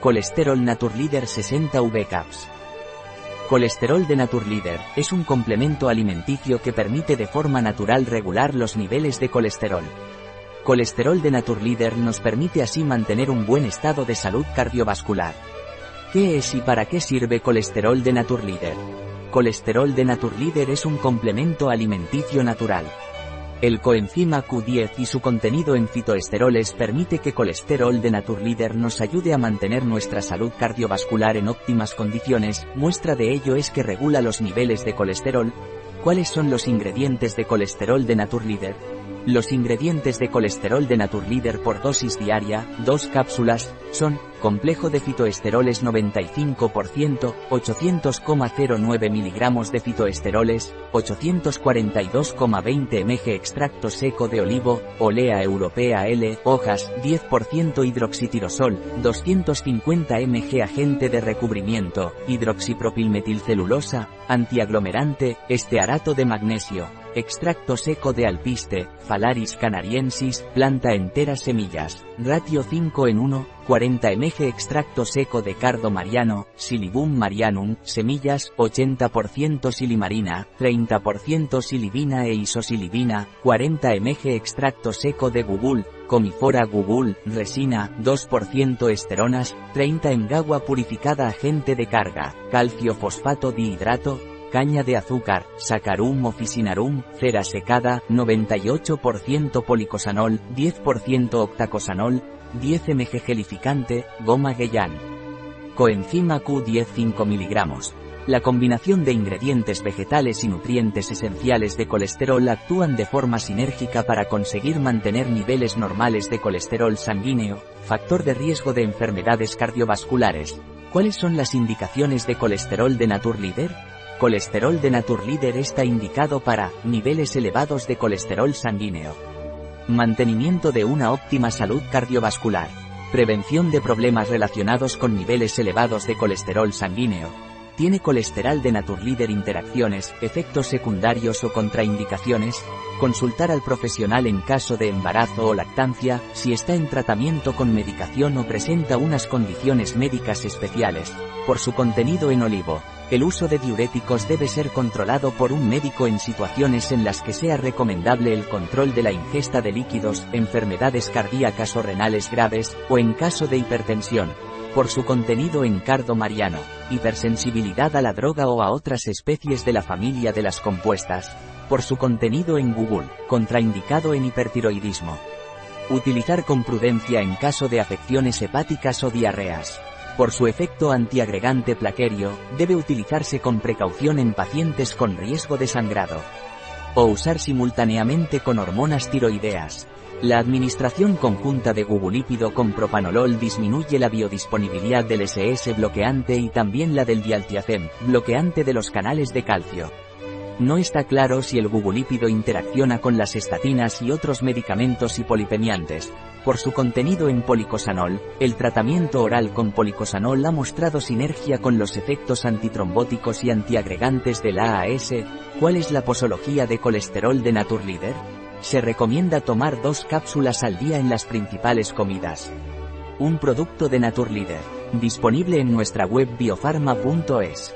Colesterol Naturleader 60 V Caps. Colesterol de Naturleader es un complemento alimenticio que permite de forma natural regular los niveles de colesterol. Colesterol de Naturleader nos permite así mantener un buen estado de salud cardiovascular. ¿Qué es y para qué sirve colesterol de Naturleader? Colesterol de Naturleader es un complemento alimenticio natural. El coenzima Q10 y su contenido en fitoesteroles permite que colesterol de Naturleader nos ayude a mantener nuestra salud cardiovascular en óptimas condiciones, muestra de ello es que regula los niveles de colesterol. ¿Cuáles son los ingredientes de colesterol de Naturleader? Los ingredientes de colesterol de Naturleader por dosis diaria, dos cápsulas, son, complejo de fitoesteroles 95%, 800,09 mg de fitoesteroles, 842,20 mg extracto seco de olivo, olea europea L, hojas, 10% hidroxitirosol, 250 mg agente de recubrimiento, hidroxipropilmetilcelulosa, antiaglomerante, estearato de magnesio, extracto seco de alpiste, Phalaris canariensis, planta entera semillas, ratio 5 en 1, 40 mg extracto seco de cardo mariano, silibum marianum, semillas, 80% silimarina, 30% silibina e isosilibina, 40 mg extracto seco de gugul, comifora gugul, resina, 2% esteronas, 30 en agua purificada agente de carga, calcio fosfato dihidrato, caña de azúcar, sacarum officinarum, cera secada, 98% policosanol, 10% octacosanol, 10 mg gelificante, goma Gueyán. Coenzima Q10 5 mg. La combinación de ingredientes vegetales y nutrientes esenciales de colesterol actúan de forma sinérgica para conseguir mantener niveles normales de colesterol sanguíneo, factor de riesgo de enfermedades cardiovasculares. ¿Cuáles son las indicaciones de colesterol de Naturleader? Colesterol de Naturleader está indicado para niveles elevados de colesterol sanguíneo. Mantenimiento de una óptima salud cardiovascular. Prevención de problemas relacionados con niveles elevados de colesterol sanguíneo. ¿Tiene colesterol de Naturleader interacciones, efectos secundarios o contraindicaciones? Consultar al profesional en caso de embarazo o lactancia, si está en tratamiento con medicación o presenta unas condiciones médicas especiales. Por su contenido en olivo, el uso de diuréticos debe ser controlado por un médico en situaciones en las que sea recomendable el control de la ingesta de líquidos, enfermedades cardíacas o renales graves, o en caso de hipertensión. Por su contenido en cardo mariano, hipersensibilidad a la droga o a otras especies de la familia de las compuestas. Por su contenido en Google, contraindicado en hipertiroidismo. Utilizar con prudencia en caso de afecciones hepáticas o diarreas. Por su efecto antiagregante plaquerio, debe utilizarse con precaución en pacientes con riesgo de sangrado. O usar simultáneamente con hormonas tiroideas. La administración conjunta de gugulípido con propanolol disminuye la biodisponibilidad del SS bloqueante y también la del dialtiazem, bloqueante de los canales de calcio. No está claro si el gugulípido interacciona con las estatinas y otros medicamentos hipolipemiantes. Por su contenido en policosanol, el tratamiento oral con policosanol ha mostrado sinergia con los efectos antitrombóticos y antiagregantes del AAS. ¿Cuál es la posología de colesterol de Naturleader? Se recomienda tomar dos cápsulas al día en las principales comidas. Un producto de Naturleader, disponible en nuestra web biofarma.es.